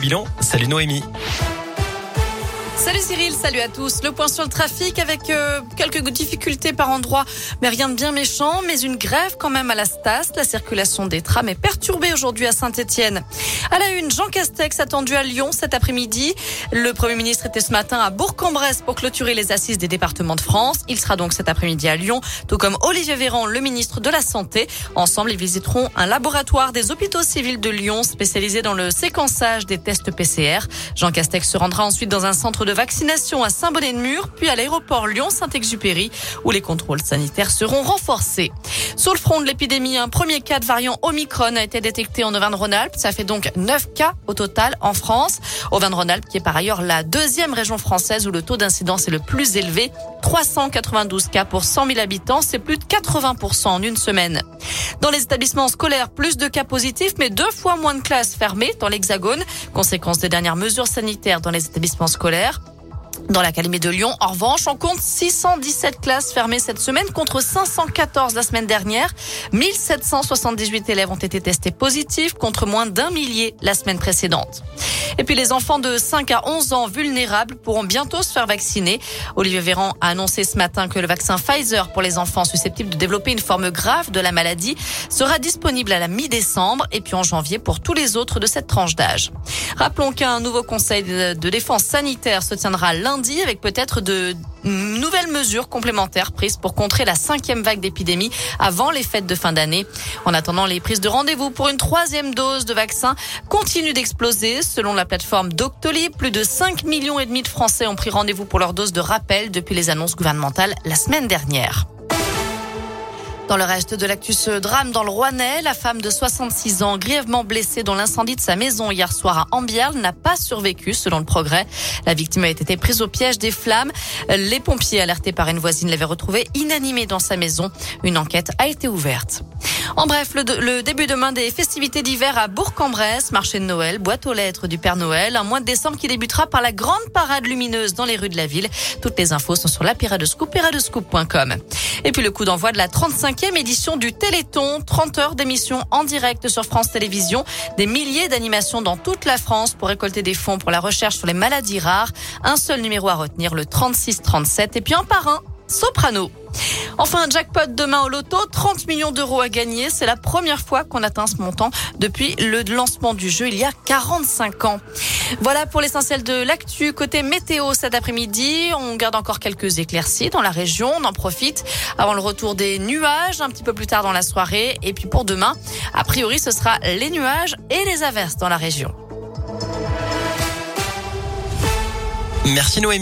Bilan, salut Noémie. Salut Cyril, salut à tous. Le point sur le trafic avec euh, quelques difficultés par endroit, mais rien de bien méchant, mais une grève quand même à la Stas. La circulation des trams est perturbée aujourd'hui à Saint-Etienne. À la une, Jean Castex attendu à Lyon cet après-midi. Le Premier ministre était ce matin à Bourg-en-Bresse pour clôturer les assises des départements de France. Il sera donc cet après-midi à Lyon, tout comme Olivier Véran, le ministre de la Santé. Ensemble, ils visiteront un laboratoire des hôpitaux civils de Lyon spécialisé dans le séquençage des tests PCR. Jean Castex se rendra ensuite dans un centre de vaccination à Saint-Bonnet-de-Mur, puis à l'aéroport Lyon-Saint-Exupéry, où les contrôles sanitaires seront renforcés. Sur le front de l'épidémie, un premier cas de variant Omicron a été détecté en Auvergne-Rhône-Alpes. Ça fait donc 9 cas au total en France. Auvergne-Rhône-Alpes, qui est par ailleurs la deuxième région française où le taux d'incidence est le plus élevé. 392 cas pour 100 000 habitants, c'est plus de 80% en une semaine. Dans les établissements scolaires, plus de cas positifs, mais deux fois moins de classes fermées dans l'Hexagone. Conséquence des dernières mesures sanitaires dans les établissements scolaires. Dans l'Académie de Lyon, en revanche, on compte 617 classes fermées cette semaine contre 514 la semaine dernière. 1778 élèves ont été testés positifs contre moins d'un millier la semaine précédente. Et puis les enfants de 5 à 11 ans vulnérables pourront bientôt se faire vacciner. Olivier Véran a annoncé ce matin que le vaccin Pfizer pour les enfants susceptibles de développer une forme grave de la maladie sera disponible à la mi-décembre et puis en janvier pour tous les autres de cette tranche d'âge. Rappelons qu'un nouveau conseil de défense sanitaire se tiendra lundi avec peut-être de nouvelles mesures complémentaires prises pour contrer la cinquième vague d'épidémie avant les fêtes de fin d'année. En attendant, les prises de rendez-vous pour une troisième dose de vaccin continuent d'exploser. Selon la plateforme Doctolib, plus de 5 millions et demi de Français ont pris rendez-vous pour leur dose de rappel depuis les annonces gouvernementales la semaine dernière. Dans le reste de l'actus drame dans le Rouennais, la femme de 66 ans, grièvement blessée dans l'incendie de sa maison hier soir à Ambierle, n'a pas survécu selon le progrès. La victime a été prise au piège des flammes. Les pompiers alertés par une voisine l'avaient retrouvée inanimée dans sa maison. Une enquête a été ouverte. En bref, le, le début demain des festivités d'hiver à Bourg-en-Bresse, marché de Noël, boîte aux lettres du Père Noël, un mois de décembre qui débutera par la grande parade lumineuse dans les rues de la ville. Toutes les infos sont sur la de scoop, Et puis le coup d'envoi de la 35e édition du Téléthon, 30 heures d'émission en direct sur France Télévisions, des milliers d'animations dans toute la France pour récolter des fonds pour la recherche sur les maladies rares. Un seul numéro à retenir, le 3637 et puis un par un, Soprano. Enfin, jackpot demain au loto, 30 millions d'euros à gagner. C'est la première fois qu'on atteint ce montant depuis le lancement du jeu il y a 45 ans. Voilà pour l'essentiel de l'actu. Côté météo cet après-midi, on garde encore quelques éclaircies dans la région. On en profite avant le retour des nuages un petit peu plus tard dans la soirée. Et puis pour demain, a priori, ce sera les nuages et les averses dans la région. Merci Noémie.